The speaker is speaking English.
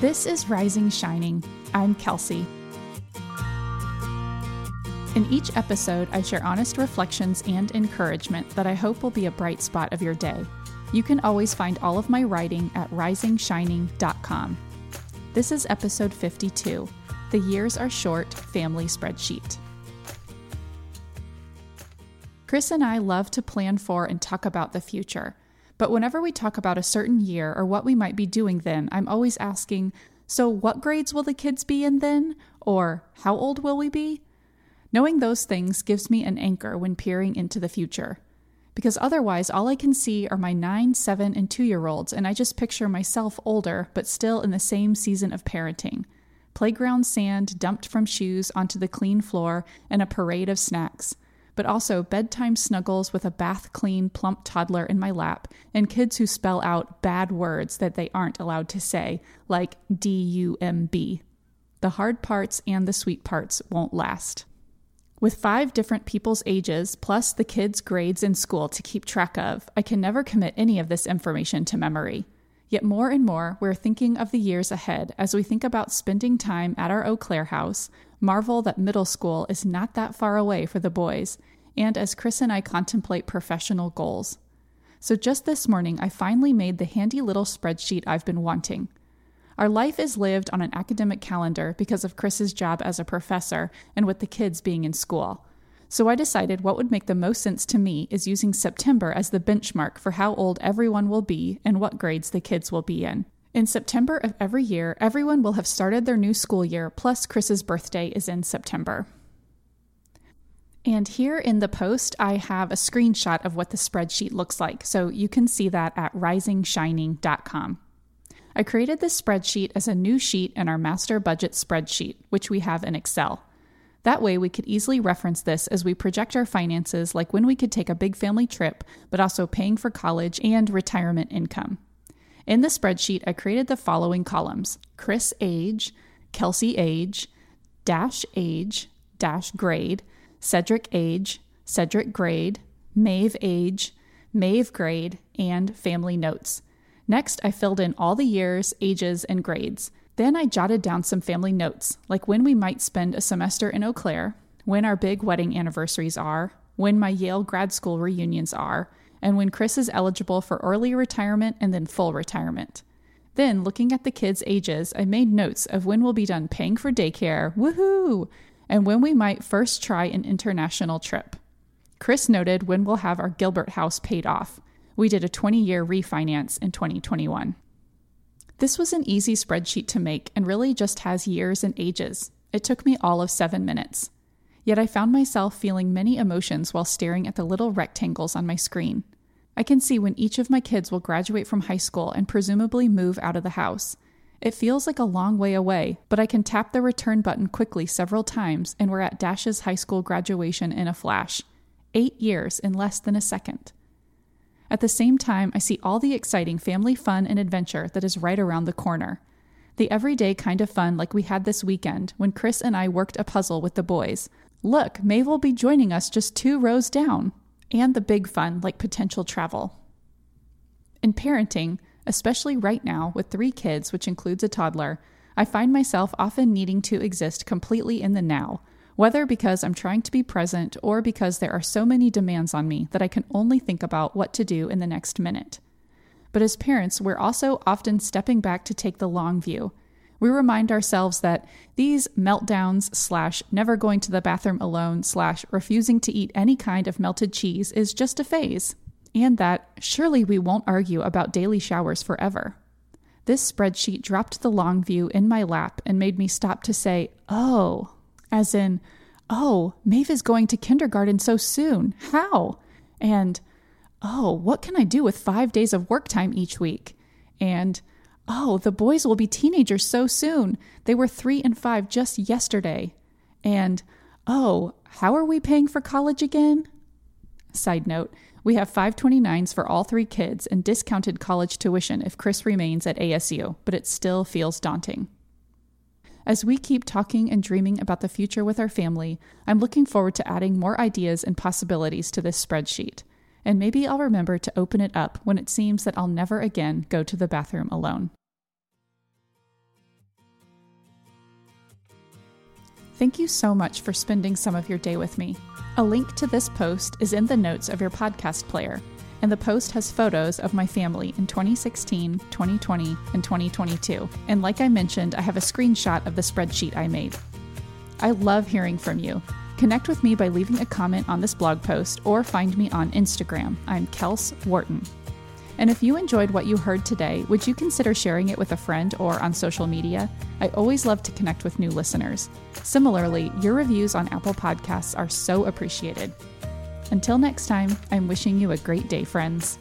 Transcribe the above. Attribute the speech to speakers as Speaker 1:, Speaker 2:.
Speaker 1: This is Rising Shining. I'm Kelsey. In each episode, I share honest reflections and encouragement that I hope will be a bright spot of your day. You can always find all of my writing at risingshining.com. This is episode 52 The Years Are Short Family Spreadsheet. Chris and I love to plan for and talk about the future. But whenever we talk about a certain year or what we might be doing then, I'm always asking, so what grades will the kids be in then? Or how old will we be? Knowing those things gives me an anchor when peering into the future. Because otherwise, all I can see are my 9, 7, and 2 year olds, and I just picture myself older, but still in the same season of parenting. Playground sand dumped from shoes onto the clean floor, and a parade of snacks but also bedtime snuggles with a bath clean, plump toddler in my lap, and kids who spell out bad words that they aren't allowed to say, like D U M B. The hard parts and the sweet parts won't last. With five different people's ages, plus the kids' grades in school to keep track of, I can never commit any of this information to memory. Yet more and more, we're thinking of the years ahead as we think about spending time at our Eau Claire house, marvel that middle school is not that far away for the boys, and as Chris and I contemplate professional goals. So just this morning, I finally made the handy little spreadsheet I've been wanting. Our life is lived on an academic calendar because of Chris's job as a professor and with the kids being in school. So I decided what would make the most sense to me is using September as the benchmark for how old everyone will be and what grades the kids will be in. In September of every year, everyone will have started their new school year, plus Chris's birthday is in September. And here in the post, I have a screenshot of what the spreadsheet looks like, so you can see that at risingshining.com. I created this spreadsheet as a new sheet in our master budget spreadsheet, which we have in Excel. That way, we could easily reference this as we project our finances, like when we could take a big family trip, but also paying for college and retirement income. In the spreadsheet, I created the following columns Chris age, Kelsey age, dash age, dash grade, Cedric age, Cedric grade, Maeve age, Maeve grade, and family notes. Next, I filled in all the years, ages, and grades. Then I jotted down some family notes, like when we might spend a semester in Eau Claire, when our big wedding anniversaries are, when my Yale grad school reunions are, and when Chris is eligible for early retirement and then full retirement. Then, looking at the kids' ages, I made notes of when we'll be done paying for daycare, woohoo, and when we might first try an international trip. Chris noted when we'll have our Gilbert house paid off. We did a 20 year refinance in 2021. This was an easy spreadsheet to make and really just has years and ages. It took me all of seven minutes. Yet I found myself feeling many emotions while staring at the little rectangles on my screen. I can see when each of my kids will graduate from high school and presumably move out of the house. It feels like a long way away, but I can tap the return button quickly several times, and we're at Dash's high school graduation in a flash. Eight years in less than a second. At the same time, I see all the exciting family fun and adventure that is right around the corner. The everyday kind of fun like we had this weekend when Chris and I worked a puzzle with the boys. Look, Maeve will be joining us just two rows down. And the big fun like potential travel. In parenting, Especially right now, with three kids, which includes a toddler, I find myself often needing to exist completely in the now, whether because I'm trying to be present or because there are so many demands on me that I can only think about what to do in the next minute. But as parents, we're also often stepping back to take the long view. We remind ourselves that these meltdowns slash never going to the bathroom alone slash refusing to eat any kind of melted cheese is just a phase and that surely we won't argue about daily showers forever. This spreadsheet dropped the long view in my lap and made me stop to say, oh, as in, oh, Maeve is going to kindergarten so soon. How? And, oh, what can I do with five days of work time each week? And, oh, the boys will be teenagers so soon. They were three and five just yesterday. And, oh, how are we paying for college again? Side note, we have 529s for all three kids and discounted college tuition if Chris remains at ASU, but it still feels daunting. As we keep talking and dreaming about the future with our family, I'm looking forward to adding more ideas and possibilities to this spreadsheet. And maybe I'll remember to open it up when it seems that I'll never again go to the bathroom alone. Thank you so much for spending some of your day with me. A link to this post is in the notes of your podcast player, and the post has photos of my family in 2016, 2020, and 2022. And like I mentioned, I have a screenshot of the spreadsheet I made. I love hearing from you. Connect with me by leaving a comment on this blog post or find me on Instagram. I'm Kels Wharton. And if you enjoyed what you heard today, would you consider sharing it with a friend or on social media? I always love to connect with new listeners. Similarly, your reviews on Apple Podcasts are so appreciated. Until next time, I'm wishing you a great day, friends.